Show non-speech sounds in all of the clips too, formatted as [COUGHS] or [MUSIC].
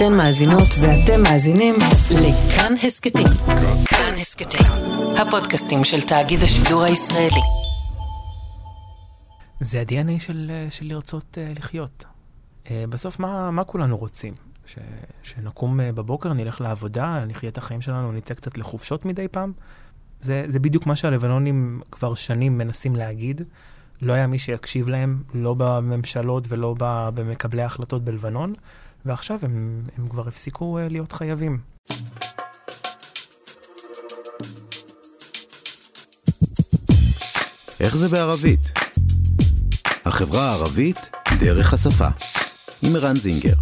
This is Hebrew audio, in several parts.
אתן מאזינות ואתם מאזינים לכאן הסכתים. כאן הסכתים, הפודקאסטים של תאגיד השידור הישראלי. זה ה-DNA של, של לרצות uh, לחיות. Uh, בסוף, מה, מה כולנו רוצים? ש, שנקום uh, בבוקר, נלך לעבודה, נחיה את החיים שלנו, נצא קצת לחופשות מדי פעם? זה, זה בדיוק מה שהלבנונים כבר שנים מנסים להגיד. לא היה מי שיקשיב להם, לא בממשלות ולא במקבלי ההחלטות בלבנון, ועכשיו הם, הם כבר הפסיקו uh, להיות חייבים. איך זה בערבית? החברה הערבית דרך השפה. עם ערן זינגר.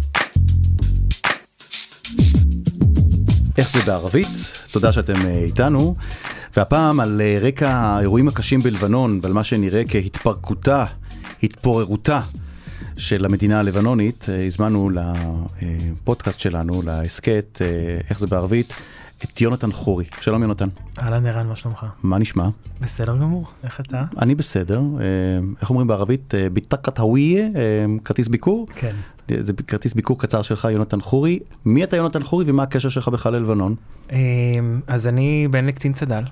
איך זה בערבית? תודה שאתם אה, איתנו. והפעם על אה, רקע האירועים הקשים בלבנון ועל מה שנראה כהתפרקותה, התפוררותה של המדינה הלבנונית, אה, הזמנו לפודקאסט שלנו, להסכת, איך זה בערבית, את יונתן חורי. שלום יונתן. אהלן ערן, מה שלומך? מה נשמע? בסדר גמור, איך אתה? אני בסדר. איך אומרים בערבית? ביטקת הוויה, כרטיס ביקור? כן. זה כרטיס ביקור קצר שלך, יונתן חורי. מי אתה יונתן חורי ומה הקשר שלך בכלל ללבנון? אז אני בן לקצין צד"ל.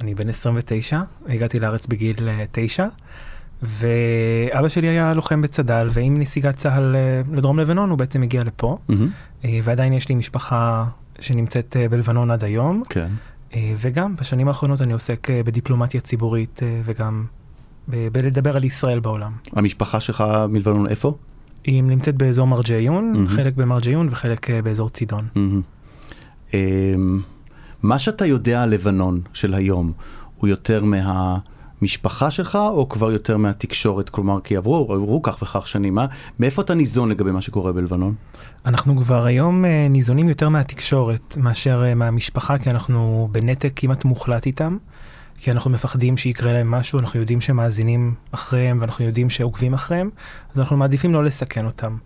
אני בן 29, הגעתי לארץ בגיל 9, ואבא שלי היה לוחם בצד"ל, ועם נסיגת צה"ל לדרום לבנון הוא בעצם הגיע לפה, mm-hmm. ועדיין יש לי משפחה שנמצאת בלבנון עד היום. כן. וגם בשנים האחרונות אני עוסק בדיפלומטיה ציבורית וגם בלדבר על ישראל בעולם. המשפחה שלך מלבנון איפה? היא נמצאת באזור מרג'יון, mm-hmm. חלק במרג'יון וחלק באזור צידון. Mm-hmm. מה שאתה יודע על לבנון של היום, הוא יותר מהמשפחה שלך או כבר יותר מהתקשורת? כלומר, כי עברו, עברו כך וכך שנים, מה? מאיפה אתה ניזון לגבי מה שקורה בלבנון? אנחנו כבר היום ניזונים יותר מהתקשורת מאשר מהמשפחה, כי אנחנו בנתק כמעט מוחלט איתם. כי אנחנו מפחדים שיקרה להם משהו, אנחנו יודעים שמאזינים אחריהם ואנחנו יודעים שעוקבים אחריהם, אז אנחנו מעדיפים לא לסכן אותם.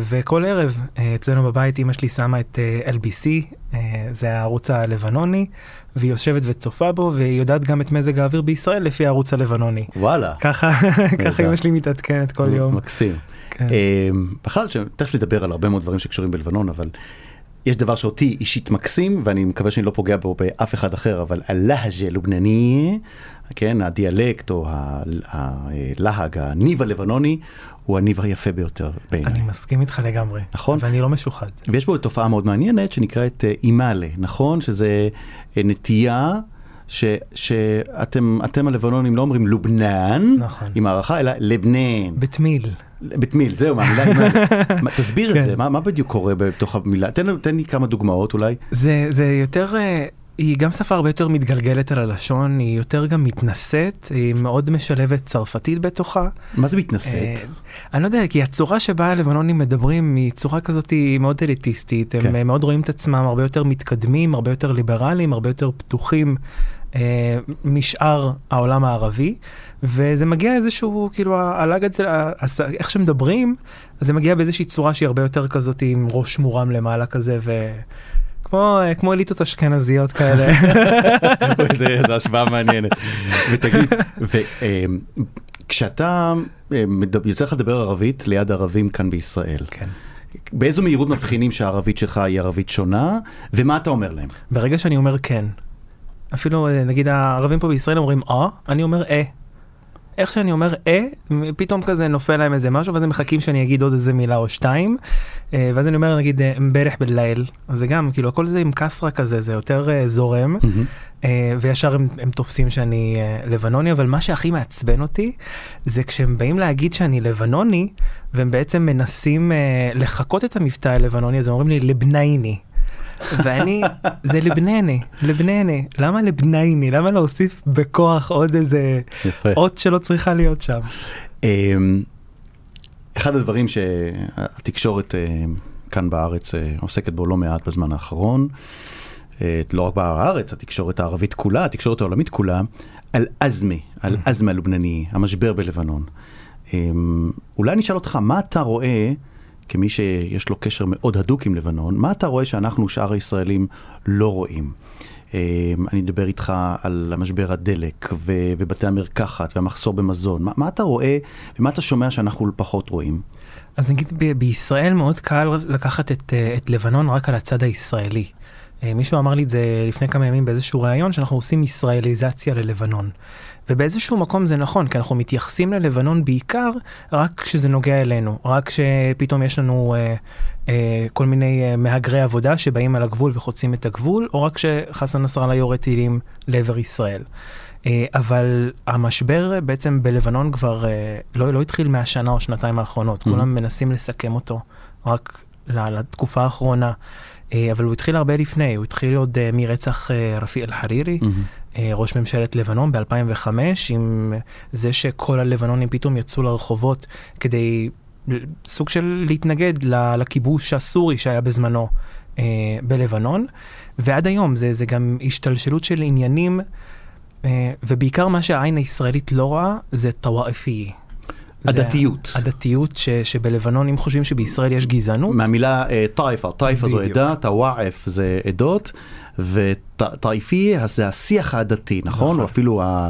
וכל ערב אצלנו בבית אמא שלי שמה את LBC, זה הערוץ הלבנוני, והיא יושבת וצופה בו, והיא יודעת גם את מזג האוויר בישראל לפי הערוץ הלבנוני. וואלה. ככה, ככה אמא שלי מתעדכנת כל יום. מקסים. כן. בכלל, תכף נדבר על הרבה מאוד דברים שקשורים בלבנון, אבל... יש דבר שאותי אישית מקסים, ואני מקווה שאני לא פוגע בו באף אחד אחר, אבל הלהג'ה לובנני, כן, הדיאלקט או הלהג, הניב הלבנוני, הוא הניב היפה ביותר בעיניי. אני מסכים איתך לגמרי. נכון. ואני לא משוחד. ויש פה תופעה מאוד מעניינת שנקראת אימאלה, נכון? שזה נטייה. שאתם אתם הלבנונים לא אומרים לובנן, נכון. עם הערכה, אלא לבנן. בתמיל. בתמיל, זהו, מהמילה אימאלה. [LAUGHS] תסביר את זה, מה, מה בדיוק קורה בתוך המילה? תן, תן לי כמה דוגמאות אולי. זה, זה יותר... היא גם שפה הרבה יותר מתגלגלת על הלשון, היא יותר גם מתנשאת, היא מאוד משלבת צרפתית בתוכה. מה זה מתנשאת? אני לא יודע, כי הצורה שבה הלבנונים מדברים היא צורה כזאת היא מאוד אליטיסטית, הם כן. מאוד רואים את עצמם הרבה יותר מתקדמים, הרבה יותר ליברליים, הרבה יותר פתוחים אה, משאר העולם הערבי, וזה מגיע איזשהו, כאילו, הלאג הזה, איך שמדברים, אז זה מגיע באיזושהי צורה שהיא הרבה יותר כזאת עם ראש מורם למעלה כזה, ו... כמו, כמו אליטות אשכנזיות כאלה. [LAUGHS] זו השוואה מעניינת. ותגיד, וכשאתה יוצא לך לדבר ערבית ליד ערבים כאן בישראל, כן. באיזו מהירות מבחינים שהערבית שלך היא ערבית שונה, ומה אתה אומר להם? ברגע שאני אומר כן, אפילו נגיד הערבים פה בישראל אומרים אה, אני אומר אה. איך שאני אומר אה, פתאום כזה נופל להם איזה משהו, ואז הם מחכים שאני אגיד עוד איזה מילה או שתיים, ואז אני אומר נגיד אמברך בליל, אז זה גם, כאילו הכל זה עם קסרה כזה, זה יותר זורם, mm-hmm. וישר הם, הם תופסים שאני לבנוני, אבל מה שהכי מעצבן אותי, זה כשהם באים להגיד שאני לבנוני, והם בעצם מנסים לחקות את המבטא הלבנוני, אז הם אומרים לי לבנייני. ואני, זה לבנני, לבנני, למה לבנייני? למה להוסיף בכוח עוד איזה אות שלא צריכה להיות שם? אחד הדברים שהתקשורת כאן בארץ עוסקת בו לא מעט בזמן האחרון, לא רק בארץ, התקשורת הערבית כולה, התקשורת העולמית כולה, על אזמה, על אזמה הלובנני, המשבר בלבנון. אולי נשאל אותך, מה אתה רואה כמי שיש לו קשר מאוד הדוק עם לבנון, מה אתה רואה שאנחנו, שאר הישראלים, לא רואים? אני אדבר איתך על המשבר הדלק ו- ובתי המרקחת והמחסור במזון. מה, מה אתה רואה ומה אתה שומע שאנחנו פחות רואים? אז נגיד ב- בישראל מאוד קל לקחת את, את לבנון רק על הצד הישראלי. מישהו אמר לי את זה לפני כמה ימים באיזשהו ראיון, שאנחנו עושים ישראליזציה ללבנון. ובאיזשהו מקום זה נכון, כי אנחנו מתייחסים ללבנון בעיקר רק כשזה נוגע אלינו, רק כשפתאום יש לנו אה, אה, כל מיני אה, מהגרי עבודה שבאים על הגבול וחוצים את הגבול, או רק כשחסן נסראללה יורה טילים לעבר ישראל. אה, אבל המשבר בעצם בלבנון כבר אה, לא, לא התחיל מהשנה או שנתיים האחרונות, mm-hmm. כולם מנסים לסכם אותו רק לתקופה האחרונה. אה, אבל הוא התחיל הרבה לפני, הוא התחיל עוד אה, מרצח אה, רפי אל-חרירי, mm-hmm. ראש ממשלת לבנון ב-2005, עם זה שכל הלבנונים פתאום יצאו לרחובות כדי סוג של להתנגד לכיבוש הסורי שהיה בזמנו בלבנון, ועד היום זה, זה גם השתלשלות של עניינים, ובעיקר מה שהעין הישראלית לא רואה זה טוואפי. הדתיות. הדתיות ש, שבלבנון, אם חושבים שבישראל יש גזענות. מהמילה טייפה, טייפה זו עדה, טוואעף זה עדות, וטייפי זה השיח הדתי, נכון? נכון. או אפילו ה...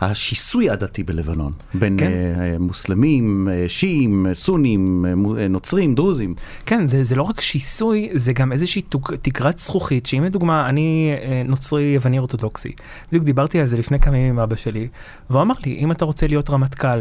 השיסוי הדתי בלבנון, בין כן. uh, מוסלמים, uh, שיעים, סונים, uh, נוצרים, דרוזים. כן, זה, זה לא רק שיסוי, זה גם איזושהי תוק, תקרת זכוכית, שאם לדוגמה, אני uh, נוצרי יווני אורתודוקסי, בדיוק דיברתי על זה לפני כמה ימים עם אבא שלי, והוא אמר לי, אם אתה רוצה להיות רמטכ"ל,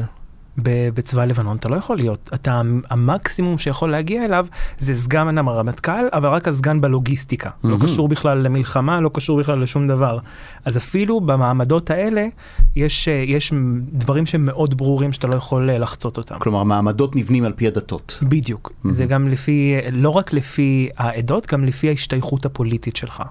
בצבא לבנון אתה לא יכול להיות. אתה, המקסימום שיכול להגיע אליו זה סגן הרמטכ"ל, אבל רק הסגן בלוגיסטיקה. Mm-hmm. לא קשור בכלל למלחמה, לא קשור בכלל לשום דבר. אז אפילו במעמדות האלה, יש, יש דברים שהם מאוד ברורים שאתה לא יכול לחצות אותם. כלומר, מעמדות נבנים על פי הדתות. בדיוק. Mm-hmm. זה גם לפי, לא רק לפי העדות, גם לפי ההשתייכות הפוליטית שלך.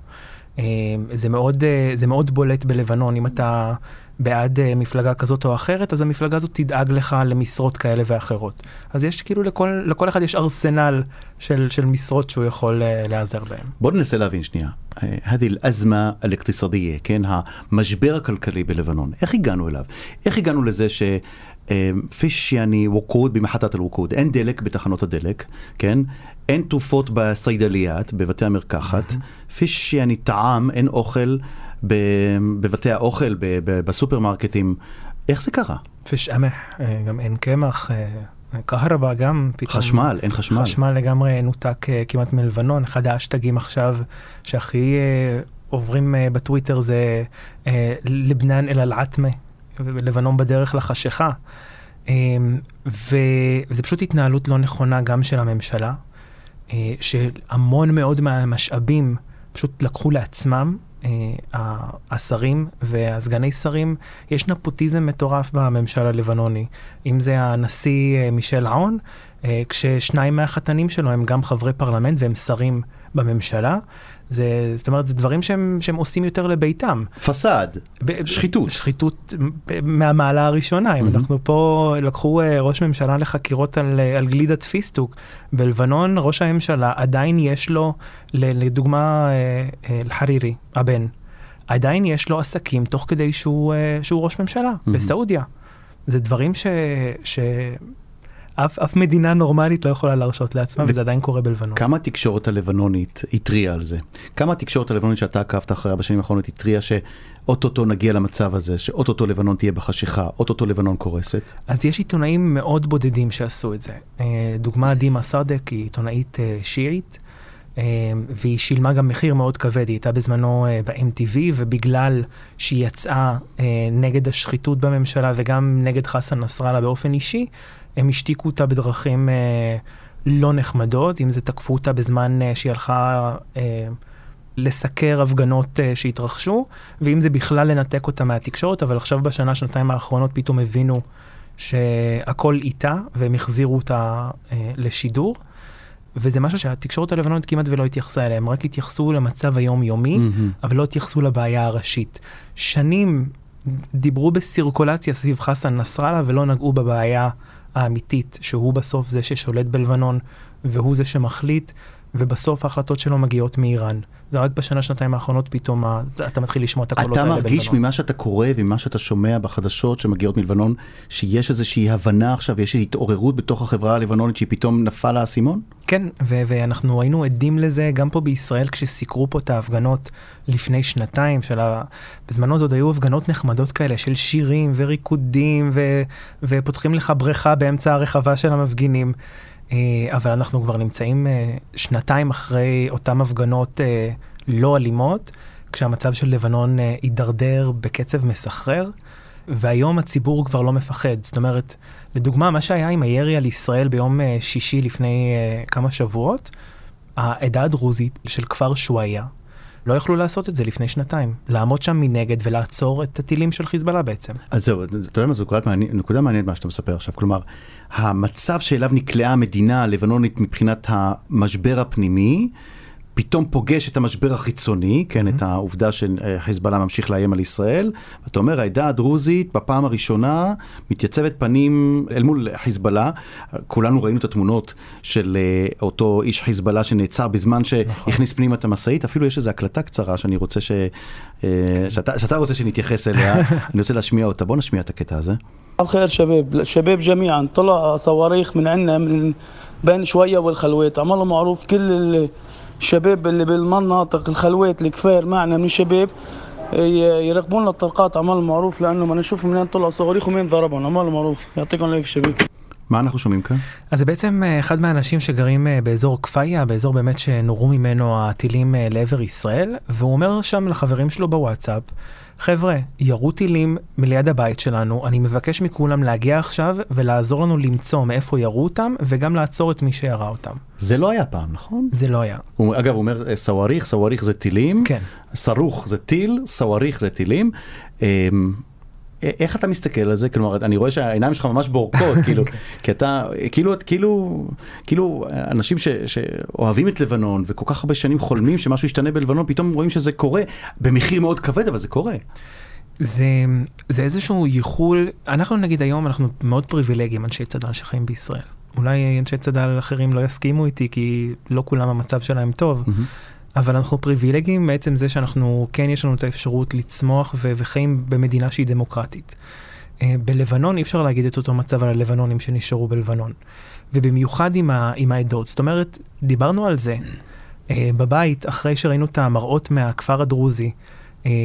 אה, זה מאוד, אה, זה מאוד בולט בלבנון, אם אתה בעד uh, מפלגה כזאת או אחרת, אז המפלגה הזאת תדאג לך למשרות כאלה ואחרות. אז יש כאילו לכל, לכל אחד יש ארסנל של, של משרות שהוא יכול uh, להיעזר בהן. בוא ננסה להבין שנייה. هذه الأزمة الاقتصادية, כן, המשבר הכלכלי בלבנון, איך הגענו אליו? איך הגענו לזה ש... פיש יעני ווקוד במחטת הווקוד, אין דלק בתחנות הדלק, כן? אין תרופות בסיידליית, בבתי המרקחת, פיש יעני טעם, אין אוכל בבתי האוכל, בסופרמרקטים. איך זה קרה? פיש אמח, אה, גם אין קמח. קהרבה אה, גם פתאום. חשמל, אין חשמל. חשמל לגמרי נותק אה, כמעט מלבנון. אחד האשטגים עכשיו שהכי עוברים בטוויטר זה לבנן אל אל-עטמה, לבנון בדרך לחשיכה. וזה פשוט התנהלות לא נכונה גם של הממשלה, שהמון מאוד מהמשאבים פשוט לקחו לעצמם אה, השרים והסגני שרים, יש נפוטיזם מטורף בממשל הלבנוני. אם זה הנשיא אה, מישל עון, אה, כששניים מהחתנים שלו הם גם חברי פרלמנט והם שרים בממשלה. זה, זאת אומרת, זה דברים שהם, שהם עושים יותר לביתם. פסאד, ב- שחיתות. שחיתות מהמעלה הראשונה. Mm-hmm. אם אנחנו פה, לקחו ראש ממשלה לחקירות על, על גלידת פיסטוק. בלבנון, ראש הממשלה עדיין יש לו, לדוגמה, אל-חרירי, הבן, עדיין יש לו עסקים תוך כדי שהוא, שהוא ראש ממשלה, mm-hmm. בסעודיה. זה דברים ש... ש... אף, אף מדינה נורמלית לא יכולה להרשות לעצמה, ו- וזה עדיין קורה בלבנון. כמה התקשורת הלבנונית התריעה על זה? כמה התקשורת הלבנונית שאתה עקבת אחריה בשנים האחרונות התריעה שאו-טו-טו נגיע למצב הזה, שאו-טו-טו לבנון תהיה בחשיכה, או-טו-טו לבנון קורסת? אז יש עיתונאים מאוד בודדים שעשו את זה. אה, דוגמה, דימה סאדק היא עיתונאית אה, שיעית. אה, והיא שילמה גם מחיר מאוד כבד, היא הייתה בזמנו ב-MTV, ובגלל שהיא יצאה נגד השחיתות בממשלה וגם נגד חסן נסראללה באופן אישי, הם השתיקו אותה בדרכים אה, לא נחמדות, אם זה תקפו אותה בזמן אה, שהיא הלכה אה, לסקר הפגנות אה, שהתרחשו, ואם זה בכלל לנתק אותה מהתקשורת, אבל עכשיו בשנה, שנתיים האחרונות פתאום הבינו שהכל איתה, והם החזירו אותה אה, לשידור. וזה משהו שהתקשורת הלבנונית כמעט ולא התייחסה אליהם, רק התייחסו למצב היומיומי, mm-hmm. אבל לא התייחסו לבעיה הראשית. שנים דיברו בסירקולציה סביב חסן נסראללה ולא נגעו בבעיה האמיתית, שהוא בסוף זה ששולט בלבנון, והוא זה שמחליט, ובסוף ההחלטות שלו מגיעות מאיראן. זה רק בשנה, שנתיים האחרונות פתאום אתה מתחיל לשמוע את הקולות האלה בלבנון. אתה מרגיש ממה שאתה קורא וממה שאתה שומע בחדשות שמגיעות מלבנון, שיש איזושהי הבנה עכשיו, יש התעוררות בתוך החברה הלבנונית שהיא פתאום נפל האסימון? כן, ו- ואנחנו היינו עדים לזה גם פה בישראל כשסיקרו פה את ההפגנות לפני שנתיים, של ה... בזמנו זאת היו הפגנות נחמדות כאלה של שירים וריקודים ו- ופותחים לך בריכה באמצע הרחבה של המפגינים. אה, אבל אנחנו כבר נמצאים אה, שנתיים אחרי אותן הפגנות אה, לא אלימות, כשהמצב של לבנון הידרדר בקצב מסחרר, והיום הציבור כבר לא מפחד. זאת אומרת, לדוגמה, מה שהיה עם הירי על ישראל ביום שישי לפני כמה שבועות, העדה הדרוזית של כפר שוואיה, לא יכלו לעשות את זה לפני שנתיים, לעמוד שם מנגד ולעצור את הטילים של חיזבאללה בעצם. אז זהו, אתה יודע מה, זו נקודה מעניינת מה שאתה מספר עכשיו. כלומר, המצב שאליו נקלעה המדינה הלבנונית מבחינת המשבר הפנימי, פתאום פוגש את המשבר החיצוני, כן, mm-hmm. את העובדה שחיזבאללה ממשיך לאיים על ישראל. אתה אומר, העדה הדרוזית בפעם הראשונה מתייצבת פנים אל מול חיזבאללה. כולנו ראינו את התמונות של אה, אותו איש חיזבאללה שנעצר בזמן שהכניס נכון. פנימה את המשאית. אפילו יש איזו הקלטה קצרה שאני רוצה ש... אה, שאתה, שאתה רוצה שנתייחס אליה, אני [LAUGHS] רוצה להשמיע אותה. בוא נשמיע את הקטע הזה. الخير شباب شباب جميعا طلع صواريخ من عندنا من بين شوية والخلوات عملوا معروف كل الشباب اللي بالمناطق الخلوات الكفار معنا من الشباب يراقبون لنا الطلقات عمل معروف لانه ما نشوف منين طلعوا صواريخ ومين ضربهم عمل معروف يعطيكم العافيه شباب מה אנחנו שומעים כאן? אז זה בעצם אחד מהאנשים שגרים באזור כפיה, באזור באמת שנורו ממנו הטילים לעבר ישראל, והוא אומר שם לחברים שלו בוואטסאפ, חבר'ה, ירו טילים מליד הבית שלנו, אני מבקש מכולם להגיע עכשיו ולעזור לנו למצוא מאיפה ירו אותם, וגם לעצור את מי שירה אותם. זה לא היה פעם, נכון? זה לא היה. הוא, אגב, הוא אומר סוואריך, סוואריך זה טילים, כן. סרוך זה טיל, סוואריך זה טילים. איך אתה מסתכל על זה? כלומר, אני רואה שהעיניים שלך ממש בורקות, [LAUGHS] כאילו, כי אתה, כאילו, כאילו, כאילו, אנשים ש, שאוהבים את לבנון וכל כך הרבה שנים חולמים שמשהו ישתנה בלבנון, פתאום רואים שזה קורה, במחיר מאוד כבד, אבל זה קורה. זה, זה איזשהו ייחול, אנחנו נגיד היום, אנחנו מאוד פריבילגיים, אנשי צד"ל שחיים בישראל. אולי אנשי צד"ל אחרים לא יסכימו איתי, כי לא כולם המצב שלהם טוב. Mm-hmm. אבל אנחנו פריבילגיים בעצם זה שאנחנו, כן יש לנו את האפשרות לצמוח ו- וחיים במדינה שהיא דמוקרטית. Uh, בלבנון אי אפשר להגיד את אותו מצב על הלבנונים שנשארו בלבנון. ובמיוחד עם, ה- עם העדות. זאת אומרת, דיברנו על זה uh, בבית, אחרי שראינו את המראות מהכפר הדרוזי, אה,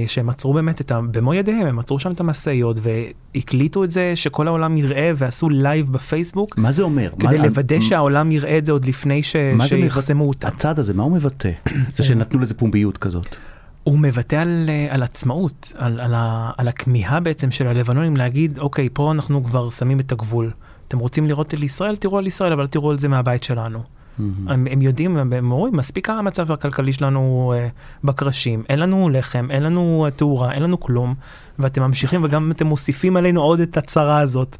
שהם עצרו באמת את ה... במו ידיהם, הם עצרו שם את המשאיות והקליטו את זה שכל העולם יראה ועשו לייב בפייסבוק. מה זה אומר? כדי מה, לוודא שהעולם יראה את זה עוד לפני ש... שיחסמו אותם. הצעד הזה, מה הוא מבטא? [COUGHS] זה שנתנו לזה פומביות כזאת. הוא מבטא על, אה, על עצמאות, על, על, ה, על הכמיהה בעצם של הלבנונים להגיד, אוקיי, פה אנחנו כבר שמים את הגבול. אתם רוצים לראות על ישראל, תראו על ישראל, אבל תראו על זה מהבית שלנו. Mm-hmm. הם, הם יודעים, הם אומרים, מספיק המצב הכלכלי שלנו uh, בקרשים, אין לנו לחם, אין לנו uh, תאורה, אין לנו כלום, ואתם ממשיכים וגם אתם מוסיפים עלינו עוד את הצרה הזאת.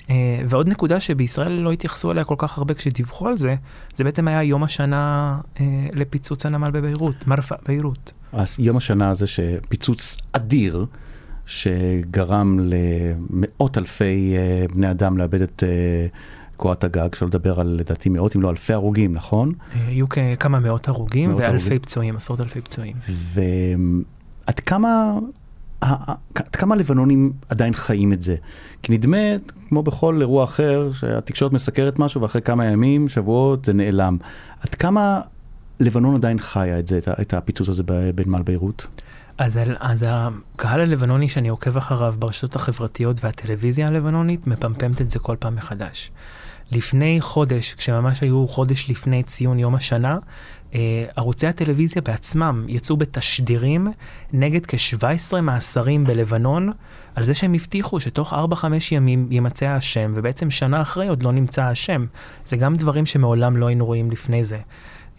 Uh, ועוד נקודה שבישראל לא התייחסו אליה כל כך הרבה כשדיווחו על זה, זה בעצם היה יום השנה uh, לפיצוץ הנמל בביירות, מרפא, ביירות. אז יום השנה הזה שפיצוץ אדיר, שגרם למאות אלפי uh, בני אדם לאבד את... קורת הגג, שלא לדבר על לדעתי מאות אם לא אלפי הרוגים, נכון? היו כמה מאות הרוגים מאות ואלפי הרוגים. פצועים, עשרות אלפי פצועים. ועד כמה, עד כמה לבנונים עדיין חיים את זה? כי נדמה, כמו בכל אירוע אחר, שהתקשורת מסקרת משהו ואחרי כמה ימים, שבועות, זה נעלם. עד כמה לבנון עדיין חיה את זה, את הפיצוץ הזה בנמל ביירות? אז, אז הקהל הלבנוני שאני עוקב אחריו ברשתות החברתיות והטלוויזיה הלבנונית מפמפמת את זה כל פעם מחדש. לפני חודש, כשממש היו חודש לפני ציון יום השנה, אה, ערוצי הטלוויזיה בעצמם יצאו בתשדירים נגד כ-17 מאסרים בלבנון, על זה שהם הבטיחו שתוך 4-5 ימים יימצא האשם, ובעצם שנה אחרי עוד לא נמצא האשם. זה גם דברים שמעולם לא היינו רואים לפני זה.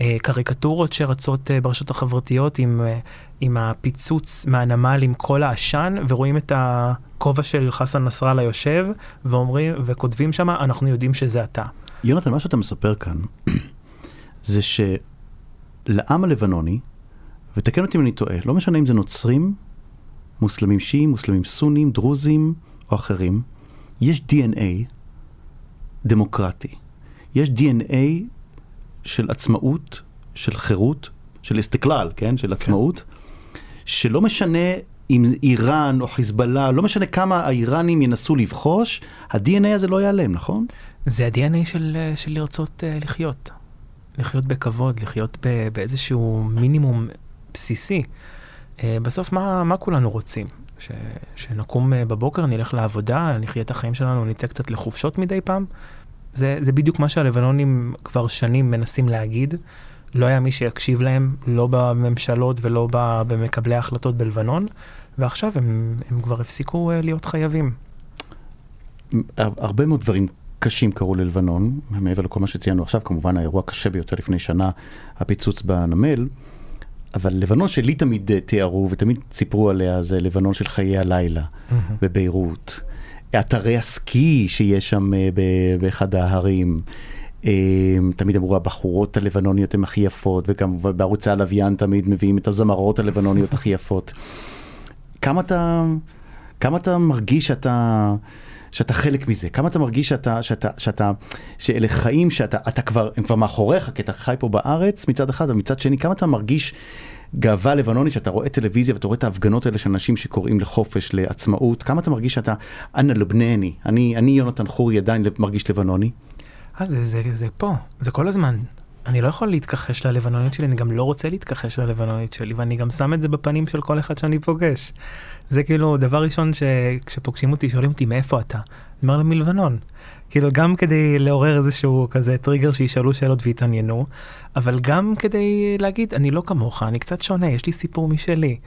אה, קריקטורות שרצות אה, ברשתות החברתיות עם, אה, עם הפיצוץ מהנמל עם כל העשן, ורואים את הכובע של חסן נסראללה יושב, ואומרים, וכותבים שם, אנחנו יודעים שזה אתה. יונתן, מה שאתה מספר כאן, [CLEARS THROAT] זה שלעם הלבנוני, ותקן אותי אם אני טועה, לא משנה אם זה נוצרים, מוסלמים שיעים, מוסלמים סונים, דרוזים או אחרים, יש DNA דמוקרטי. יש DNA של עצמאות, של חירות, של אסתקלל, כן? של עצמאות, כן. שלא משנה אם איראן או חיזבאללה, לא משנה כמה האיראנים ינסו לבחוש, ה-DNA הזה לא ייעלם, נכון? זה ה-DNA של, של לרצות uh, לחיות. לחיות בכבוד, לחיות ב, באיזשהו מינימום בסיסי. אה, בסוף מה, מה כולנו רוצים? ש, שנקום אה, בבוקר, נלך לעבודה, נחיה את החיים שלנו, נצא קצת לחופשות מדי פעם? זה, זה בדיוק מה שהלבנונים כבר שנים מנסים להגיד. לא היה מי שיקשיב להם, לא בממשלות ולא במקבלי ההחלטות בלבנון, ועכשיו הם, הם כבר הפסיקו אה, להיות חייבים. הרבה מאוד דברים קשים קרו ללבנון, מעבר לכל מה שציינו עכשיו, כמובן האירוע הקשה ביותר לפני שנה, הפיצוץ בנמל, אבל לבנון שלי תמיד אה, תיארו ותמיד סיפרו עליה זה לבנון של חיי הלילה mm-hmm. בביירות. אתרי הסקי שיש שם אה, באחד ההרים. אה, תמיד אמרו הבחורות הלבנוניות הן הכי יפות, וגם בערוצי הלוויין תמיד מביאים את הזמרות הלבנוניות הכי יפות. כמה אתה, כמה אתה מרגיש שאתה... שאתה חלק מזה? כמה אתה מרגיש שאתה, שאתה, שאתה, שאלה חיים שאתה אתה כבר, הם כבר מאחוריך, כי אתה חי פה בארץ מצד אחד, ומצד שני, כמה אתה מרגיש גאווה לבנונית, שאתה רואה טלוויזיה ואתה רואה את ההפגנות האלה של אנשים שקוראים לחופש, לעצמאות, כמה אתה מרגיש שאתה, אנא לבנני, אני, אני יונתן חורי עדיין מרגיש לבנוני? אה, זה, זה, זה פה, זה כל הזמן. אני לא יכול להתכחש ללבנונית שלי, אני גם לא רוצה להתכחש ללבנונית שלי, ואני גם שם את זה בפנים של כל אחד שאני פוגש. זה כאילו דבר ראשון שכשפוגשים אותי שואלים אותי מאיפה אתה. להם מלבנון. כאילו גם כדי לעורר איזשהו כזה טריגר שישאלו שאלות ויתעניינו, אבל גם כדי להגיד אני לא כמוך, אני קצת שונה, יש לי סיפור משלי.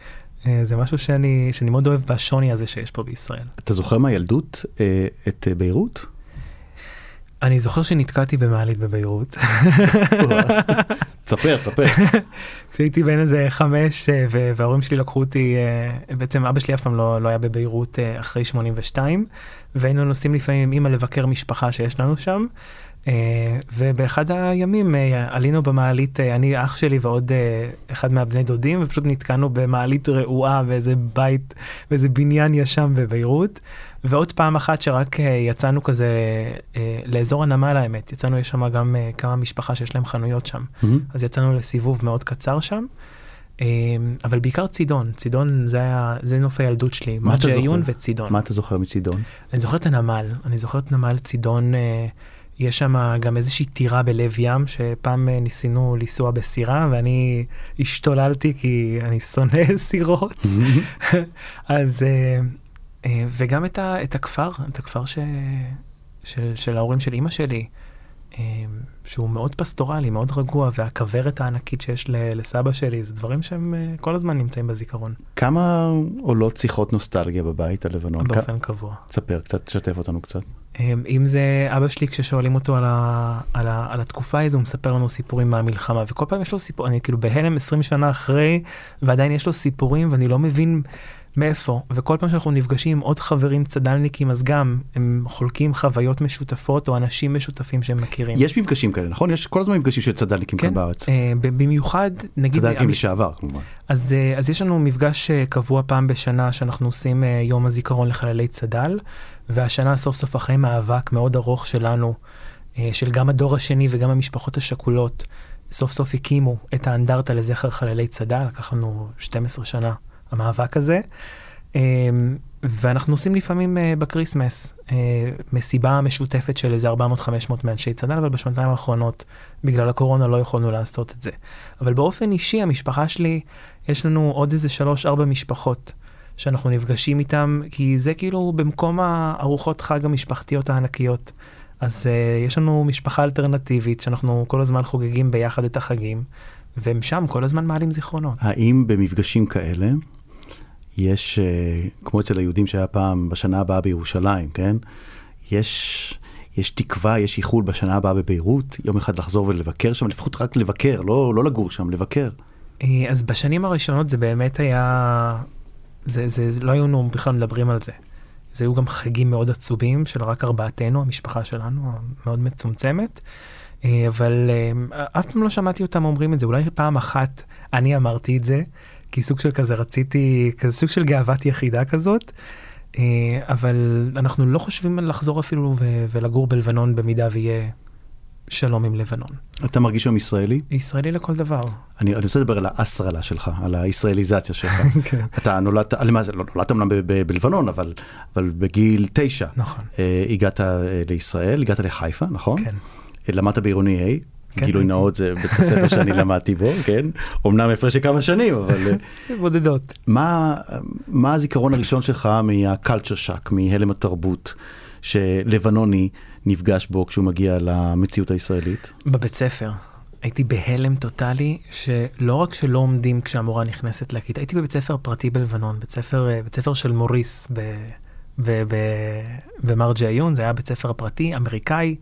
אה, זה משהו שאני, שאני מאוד אוהב בשוני הזה שיש פה בישראל. אתה זוכר מהילדות אה, את ביירות? אני זוכר שנתקעתי במעלית בביירות. [LAUGHS] תספר, תספר. [LAUGHS] כשהייתי בן איזה חמש אה, וההורים שלי לקחו אותי, אה, בעצם אבא שלי אף פעם לא, לא היה בביירות אה, אחרי 82, והיינו נוסעים לפעמים עם אמא לבקר משפחה שיש לנו שם. ובאחד הימים עלינו במעלית, אני, אח שלי ועוד אחד מהבני דודים, ופשוט נתקענו במעלית רעועה באיזה בית, באיזה בניין ישן בביירות. ועוד פעם אחת שרק uh, יצאנו כזה uh, לאזור הנמל האמת, יצאנו, יש שם גם uh, כמה משפחה שיש להם חנויות שם, mm-hmm. אז יצאנו לסיבוב מאוד קצר שם. אבל בעיקר צידון, צידון זה היה, זה נוף הילדות שלי, אתה זוכר? וצידון. מה אתה זוכר מצידון? אני זוכר את הנמל, אני זוכר את נמל צידון, יש שם גם איזושהי טירה בלב ים, שפעם ניסינו לנסוע בסירה, ואני השתוללתי כי אני שונא [LAUGHS] סירות. Mm-hmm. [LAUGHS] אז אה, וגם את, ה, את הכפר, את הכפר ש, של, של ההורים של אימא שלי, אה, שהוא מאוד פסטורלי, מאוד רגוע, והכוורת הענקית שיש לסבא שלי, זה דברים שהם אה, כל הזמן נמצאים בזיכרון. כמה עולות שיחות נוסטלגיה בבית הלבנון? באופן כ... קבוע. תספר קצת, תשתף אותנו קצת. אם זה אבא שלי, כששואלים אותו על, ה, על, ה, על התקופה הזו, הוא מספר לנו סיפורים מהמלחמה, וכל פעם יש לו סיפור, אני כאילו בהלם 20 שנה אחרי, ועדיין יש לו סיפורים, ואני לא מבין מאיפה, וכל פעם שאנחנו נפגשים עם עוד חברים צד"לניקים, אז גם הם חולקים חוויות משותפות או אנשים משותפים שהם מכירים. יש מפגשים כאלה, נכון? יש כל הזמן מפגשים של צד"לניקים כן, כאן בארץ. אה, במיוחד, נגיד... צד"לניקים לשעבר, כמובן. אז, אה, אז יש לנו מפגש אה, קבוע פעם בשנה שאנחנו עושים אה, יום הזיכרון לחללי צד"ל, והשנה סוף סוף אחרי מאבק מאוד ארוך שלנו, אה, של גם הדור השני וגם המשפחות השכולות, סוף סוף הקימו את האנדרטה לזכר חללי צד"ל, לקח לנו 12 שנה המאבק הזה. אמ, ואנחנו עושים לפעמים אה, ב Christmas אה, מסיבה משותפת של איזה 400-500 מאנשי צד"ל, אבל בשנתיים האחרונות בגלל הקורונה לא יכולנו לעשות את זה. אבל באופן אישי, המשפחה שלי, יש לנו עוד איזה 3-4 משפחות שאנחנו נפגשים איתם, כי זה כאילו במקום הארוחות חג המשפחתיות הענקיות. אז uh, יש לנו משפחה אלטרנטיבית שאנחנו כל הזמן חוגגים ביחד את החגים, והם שם כל הזמן מעלים זיכרונות. האם במפגשים כאלה יש, אה, כמו אצל היהודים שהיה פעם בשנה הבאה בירושלים, כן? יש, יש תקווה, יש איחול בשנה הבאה בביירות, יום אחד לחזור ולבקר שם, לפחות רק לבקר, לא, לא לגור שם, לבקר. אה, אז בשנים הראשונות זה באמת היה, זה, זה, זה לא היינו בכלל מדברים על זה. זה היו גם חגים מאוד עצובים של רק ארבעתנו, המשפחה שלנו, מאוד מצומצמת. אה, אבל אף פעם לא שמעתי אותם אומרים את זה, אולי פעם אחת אני אמרתי את זה, כי סוג של כזה רציתי, כזה סוג של גאוות יחידה כזאת. אה, אבל אנחנו לא חושבים על לחזור אפילו ולגור בלבנון במידה ויהיה שלום עם לבנון. אתה מרגיש שם ישראלי? ישראלי לכל דבר. אני, אני רוצה לדבר על האסרלה שלך, על הישראליזציה שלך. [LAUGHS] כן. אתה נולדת, למעשה, לא נולדת אמנם בלבנון, אבל, אבל בגיל תשע. נכון. אה, הגעת אה, לישראל, הגעת לחיפה, נכון? כן. למדת בעירוני A. כן, גילוי. נאות זה בית הספר שאני [LAUGHS] למדתי בו, כן? אמנם הפרש של כמה שנים, אבל אה, בודדות. מה, מה הזיכרון הראשון שלך מהקלצ'ר שק, מהלם התרבות, שלבנוני נפגש בו כשהוא מגיע למציאות הישראלית? בבית ספר. הייתי בהלם טוטאלי, שלא רק שלא עומדים כשהמורה נכנסת לכיתה, הייתי בבית ספר פרטי בלבנון, בית ספר, אה, בית ספר של מוריס ב, ב, ב, במרג'י עיון, זה היה בית ספר הפרטי, אמריקאי,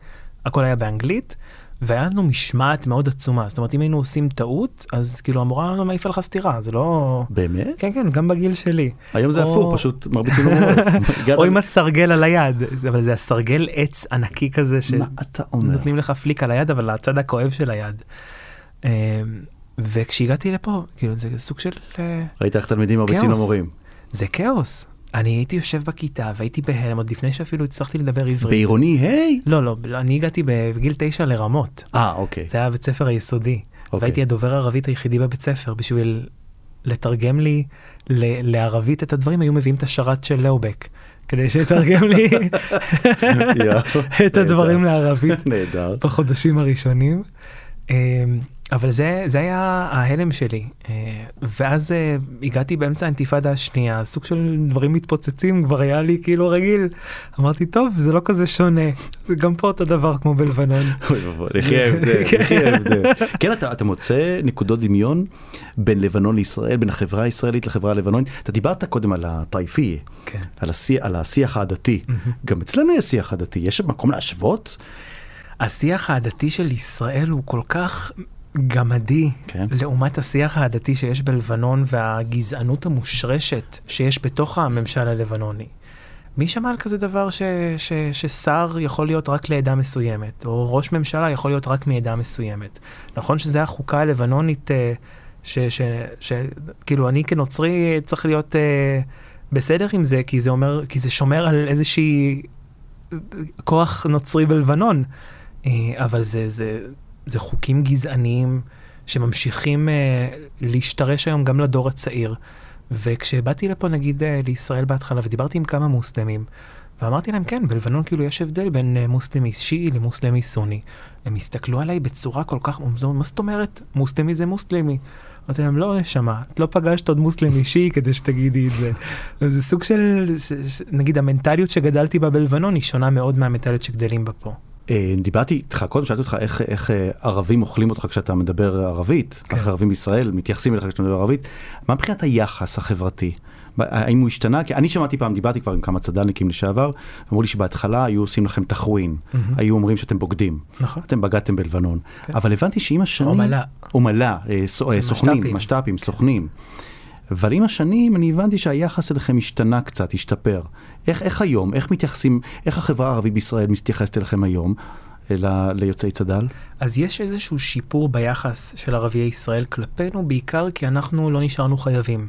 הכל היה באנגלית, והיה לנו משמעת מאוד עצומה. זאת אומרת, אם היינו עושים טעות, אז כאילו המורה מעיפה לך סטירה, זה לא... באמת? כן, כן, גם בגיל שלי. היום זה או- הפוך, פשוט מרביצים למורה. [LAUGHS] או עם הסרגל על היד, אבל זה הסרגל עץ ענקי כזה, ש... מה אתה אומר? נותנים לך פליק על היד, אבל הצד הכואב של היד. אמ, וכשהגעתי לפה, כאילו זה סוג של... אה, ראית איך תלמידים מרביצים. למורים. זה כאוס. אני הייתי יושב בכיתה והייתי בהלם עוד לפני שאפילו הצלחתי לדבר עברית. בעירוני, היי! לא, לא, אני הגעתי בגיל תשע לרמות. אה, אוקיי. זה היה בית ספר היסודי. אוקיי. והייתי הדובר הערבית היחידי בבית ספר בשביל לתרגם לי ל- לערבית את הדברים, היו מביאים את השרת של לאובק. כדי שיתרגם לי [LAUGHS] את הדברים. לערבית. בחודשים הראשונים. אבל זה, זה היה ההלם שלי. אה, ואז אה, הגעתי באמצע האינתיפאדה השנייה, סוג של דברים מתפוצצים, כבר היה לי כאילו רגיל. אמרתי, טוב, זה לא כזה שונה, זה גם פה אותו דבר כמו בלבנון. [LAUGHS] יחי [LAUGHS] ההבדל, יחי ההבדל. כן, אתה, אתה מוצא נקודות דמיון בין לבנון לישראל, בין החברה הישראלית לחברה הלבנונית. אתה דיברת קודם על הטייפי, כן. על, השיח, על השיח העדתי. גם אצלנו יש שיח עדתי, יש מקום להשוות? השיח העדתי של ישראל הוא כל כך גמדי כן. לעומת השיח העדתי שיש בלבנון והגזענות המושרשת שיש בתוך הממשל הלבנוני. מי שמע על כזה דבר ש, ש, ששר יכול להיות רק לעדה מסוימת, או ראש ממשלה יכול להיות רק מעדה מסוימת? נכון שזה החוקה הלבנונית, אה, ש, ש, ש, כאילו אני כנוצרי צריך להיות אה, בסדר עם זה, כי זה אומר, כי זה שומר על איזושהי אה, כוח נוצרי בלבנון. אבל זה, זה, זה חוקים גזעניים שממשיכים אה, להשתרש היום גם לדור הצעיר. וכשבאתי לפה נגיד אה, לישראל בהתחלה ודיברתי עם כמה מוסלמים, ואמרתי להם כן, בלבנון כאילו יש הבדל בין אה, מוסלמי שיעי למוסלמי סוני. הם הסתכלו עליי בצורה כל כך, מה זאת אומרת? מוסלמי זה מוסלמי. אמרתי להם, לא, נשמה, את לא פגשת עוד מוסלמי שיעי כדי שתגידי את זה. זה סוג של, נגיד המנטליות שגדלתי בה בלבנון היא שונה מאוד מהמנטליות שגדלים בה פה. אה, דיברתי איתך קודם, שאלתי אותך איך, איך אה, ערבים אוכלים אותך כשאתה מדבר ערבית, כן. איך ערבים בישראל מתייחסים אליך כשאתה מדבר ערבית. מה מבחינת היחס החברתי? האם הוא השתנה? כי אני שמעתי פעם, דיברתי כבר עם כמה צד"לניקים לשעבר, אמרו לי שבהתחלה היו עושים לכם תחווין, היו אומרים שאתם בוגדים. נכון. אתם בגדתם בלבנון. כן. אבל הבנתי שעם השנים... אומלה. אומלה, אה, סוכנים, משת"פים. משת"פים, סוכנים. אבל עם השנים אני הבנתי שהיחס אליכם השתנה קצת, השתפר. איך, איך היום, איך מתייחסים, איך החברה הערבית בישראל מתייחסת אליכם היום, ל- ליוצאי צד"ל? אז יש איזשהו שיפור ביחס של ערביי ישראל כלפינו, בעיקר כי אנחנו לא נשארנו חייבים.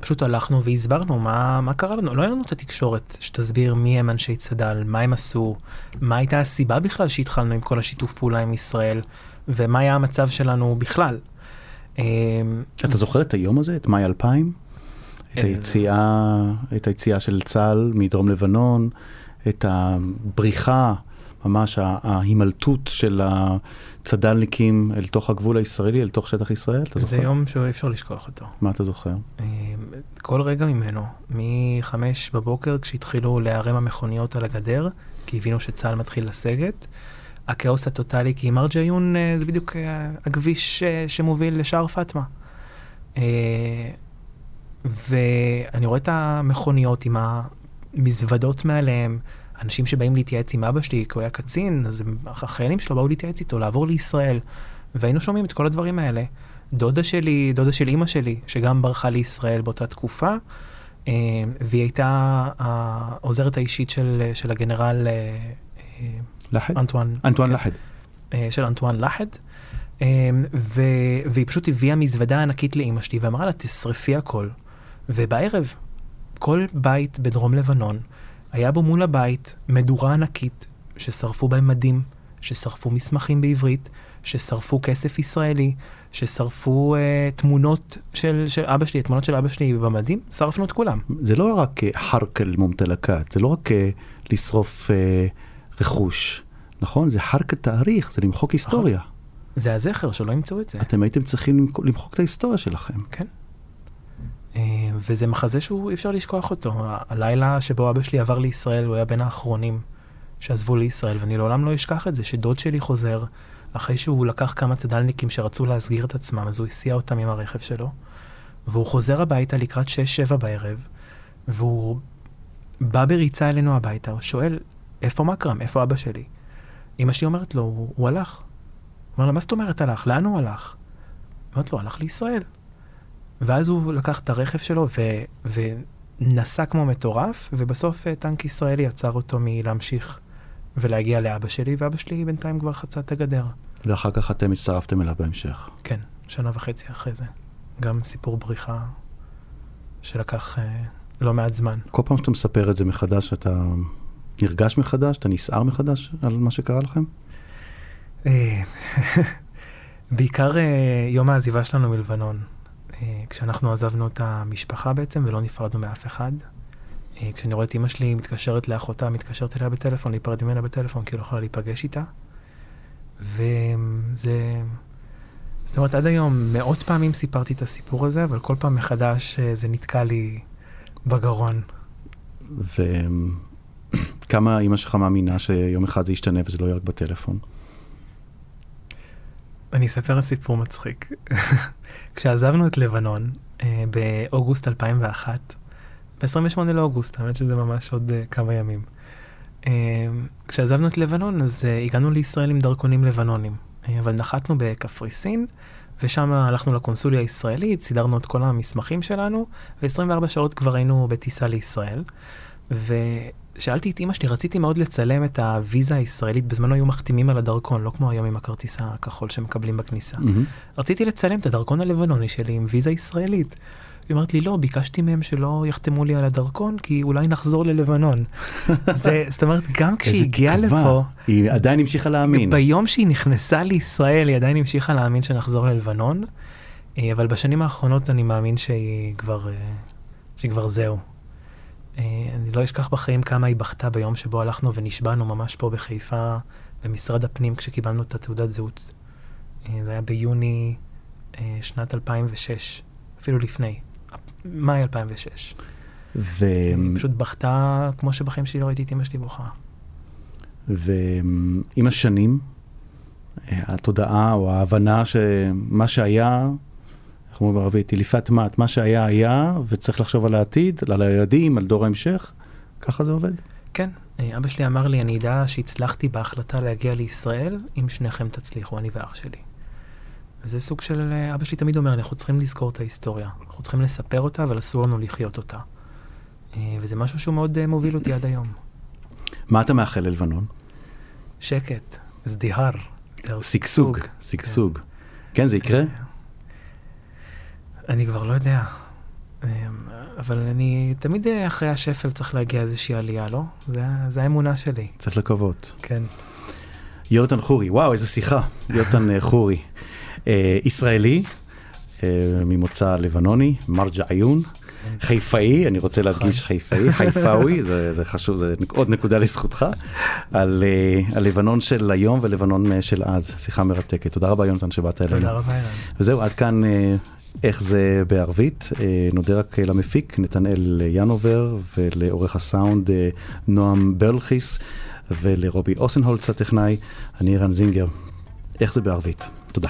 פשוט הלכנו והסברנו מה, מה קרה לנו. לא היה לנו את התקשורת שתסביר מי הם אנשי צד"ל, מה הם עשו, מה הייתה הסיבה בכלל שהתחלנו עם כל השיתוף פעולה עם ישראל, ומה היה המצב שלנו בכלל. אמ, אתה זוכר את היום הזה, את מאי 2000? את אה, היציאה, את היציאה של צה"ל מדרום לבנון, את הבריחה, ממש ההימלטות של הצד"לניקים אל תוך הגבול הישראלי, אל תוך שטח ישראל, אתה זה זוכר? יום שאי אפשר לשכוח אותו. מה אתה זוכר? אמ, כל רגע ממנו, מחמש בבוקר כשהתחילו להיערם המכוניות על הגדר, כי הבינו שצה"ל מתחיל לסגת. הכאוס הטוטאלי, כי מרג' עיון אה, זה בדיוק אה, הכביש אה, שמוביל לשער פאטמה. ואני רואה את המכוניות עם המזוודות מעליהם, אנשים שבאים להתייעץ עם אבא שלי, כי הוא היה קצין, אז החיילים שלו באו להתייעץ איתו, לעבור לישראל. והיינו שומעים את כל הדברים האלה. דודה שלי, דודה של אימא שלי, שגם ברחה לישראל באותה תקופה, והיא הייתה העוזרת האישית של, של הגנרל לחד? אנטואן, אנטואן כן, לחד. אה, של אנטואן לחד, אה, ו, והיא פשוט הביאה מזוודה ענקית לאימא שלי ואמרה לה, תשרפי הכל. ובערב, כל בית בדרום לבנון, היה בו מול הבית מדורה ענקית, ששרפו בהם מדים, ששרפו מסמכים בעברית, ששרפו כסף ישראלי, ששרפו אה, תמונות של, של אבא שלי, תמונות של אבא שלי במדים, שרפנו את כולם. זה לא רק אה, חרק אל מומתלקת, זה לא רק אה, לשרוף אה, רכוש, נכון? זה חרק תאריך, זה למחוק היסטוריה. זה הזכר, שלא ימצאו את זה. אתם הייתם צריכים למח- למחוק את ההיסטוריה שלכם. כן. אה, וזה מחזה שהוא אי אפשר לשכוח אותו. הלילה שבו אבא שלי עבר לישראל, הוא היה בין האחרונים שעזבו לישראל, ואני לעולם לא אשכח את זה, שדוד שלי חוזר, אחרי שהוא לקח כמה צד"לניקים שרצו להסגיר את עצמם, אז הוא הסיע אותם עם הרכב שלו, והוא חוזר הביתה לקראת 6-7 בערב, והוא בא בריצה אלינו הביתה, הוא שואל, איפה מקרם? איפה אבא שלי? אמא שלי אומרת לו, הוא, הוא הלך. אומר לה, מה זאת אומרת הלך? לאן הוא הלך? אומרת לו, הלך לישראל. ואז הוא לקח את הרכב שלו ו, ונסע כמו מטורף, ובסוף אה, טנק ישראלי עצר אותו מלהמשיך ולהגיע לאבא שלי, ואבא שלי בינתיים כבר חצה את הגדר. ואחר כך אתם הצטרפתם אליו בהמשך. כן, שנה וחצי אחרי זה. גם סיפור בריחה שלקח אה, לא מעט זמן. כל פעם שאתה מספר את זה מחדש, אתה נרגש מחדש? אתה נסער מחדש על מה שקרה לכם? אה, [LAUGHS] בעיקר אה, יום העזיבה שלנו מלבנון, אה, כשאנחנו עזבנו את המשפחה בעצם ולא נפרדנו מאף אחד. כשאני רואה את אימא שלי מתקשרת לאחותה, מתקשרת אליה בטלפון, להיפרד ממנה בטלפון, כי היא לא יכולה להיפגש איתה. וזה... זאת אומרת, עד היום מאות פעמים סיפרתי את הסיפור הזה, אבל כל פעם מחדש זה נתקע לי בגרון. וכמה אימא שלך מאמינה שיום אחד זה ישתנה וזה לא יהיה רק בטלפון? אני אספר סיפור מצחיק. [LAUGHS] כשעזבנו את לבנון אה, באוגוסט 2001, ב-28 לאוגוסט, האמת שזה ממש עוד אה, כמה ימים. אה, כשעזבנו את לבנון, אז הגענו לישראל עם דרכונים לבנונים, אבל נחתנו בקפריסין, ושם הלכנו לקונסוליה הישראלית, סידרנו את כל המסמכים שלנו, ו-24 שעות כבר היינו בטיסה לישראל. ושאלתי את אימא שלי, רציתי מאוד לצלם את הוויזה הישראלית, בזמנו היו מחתימים על הדרכון, לא כמו היום עם הכרטיס הכחול שמקבלים בכניסה. מהמם. רציתי לצלם את הדרכון הלבנוני שלי עם ויזה ישראלית. היא אומרת לי, לא, ביקשתי מהם שלא יחתמו לי על הדרכון, כי אולי נחזור ללבנון. [LAUGHS] זה, זאת אומרת, גם כשהיא איזה הגיעה תקווה. לפה, היא עדיין המשיכה להאמין. ביום שהיא נכנסה לישראל, היא עדיין המשיכה להאמין שנחזור ללבנון, אה, אבל בשנים האחרונות אני מאמין שהיא כבר, אה, שהיא כבר זהו. אה, אני לא אשכח בחיים כמה היא בכתה ביום שבו הלכנו ונשבענו ממש פה בחיפה, במשרד הפנים, כשקיבלנו את התעודת זהות. אה, זה היה ביוני אה, שנת 2006, אפילו לפני, מאי 2006. היא פשוט בכתה כמו שבחיים שלי לא ראיתי את אמא שלי בוכה. ועם השנים, התודעה או ההבנה שמה שהיה, איך אומרים בערבית, טליפת מת, מה שהיה היה, וצריך לחשוב על העתיד, על הילדים, על דור ההמשך, ככה זה עובד. כן, אה, אבא שלי אמר לי, אני אדע שהצלחתי בהחלטה להגיע לישראל, אם שניכם תצליחו, אני ואח שלי. וזה סוג של, אה, אבא שלי תמיד אומר, אנחנו צריכים לזכור את ההיסטוריה. אנחנו צריכים לספר אותה, אבל אסור לנו לחיות אותה. אה, וזה משהו שהוא מאוד אה, מוביל אותי עד היום. מה אתה מאחל ללבנון? שקט, זדיהר. שגשוג, שגשוג. כן, זה יקרה? אה, אני כבר לא יודע. אה, אבל אני, תמיד אה, אחרי השפל צריך להגיע איזושהי עלייה, לא? זה, זה האמונה שלי, צריך לקוות. כן. יונתן חורי, וואו, איזה שיחה. יונתן אה, חורי. אה, ישראלי, אה, ממוצא לבנוני, מרג'ע עיון. חיפאי, אני רוצה להדגיש חיפאי, חיפאווי, [LAUGHS] זה, זה חשוב, זה עוד נקודה לזכותך, על, אה, על לבנון של היום ולבנון אה, של אז. שיחה מרתקת. תודה רבה, יונתן, שבאת אלינו. תודה רבה, אילן. וזהו, עד כאן אה, איך זה בערבית. אה, נודה רק למפיק, נתנאל ינובר, ולעורך הסאונד אה, נועם ברלכיס, ולרובי אוסנהולץ הטכנאי. אני רן זינגר. איך זה בערבית. תודה.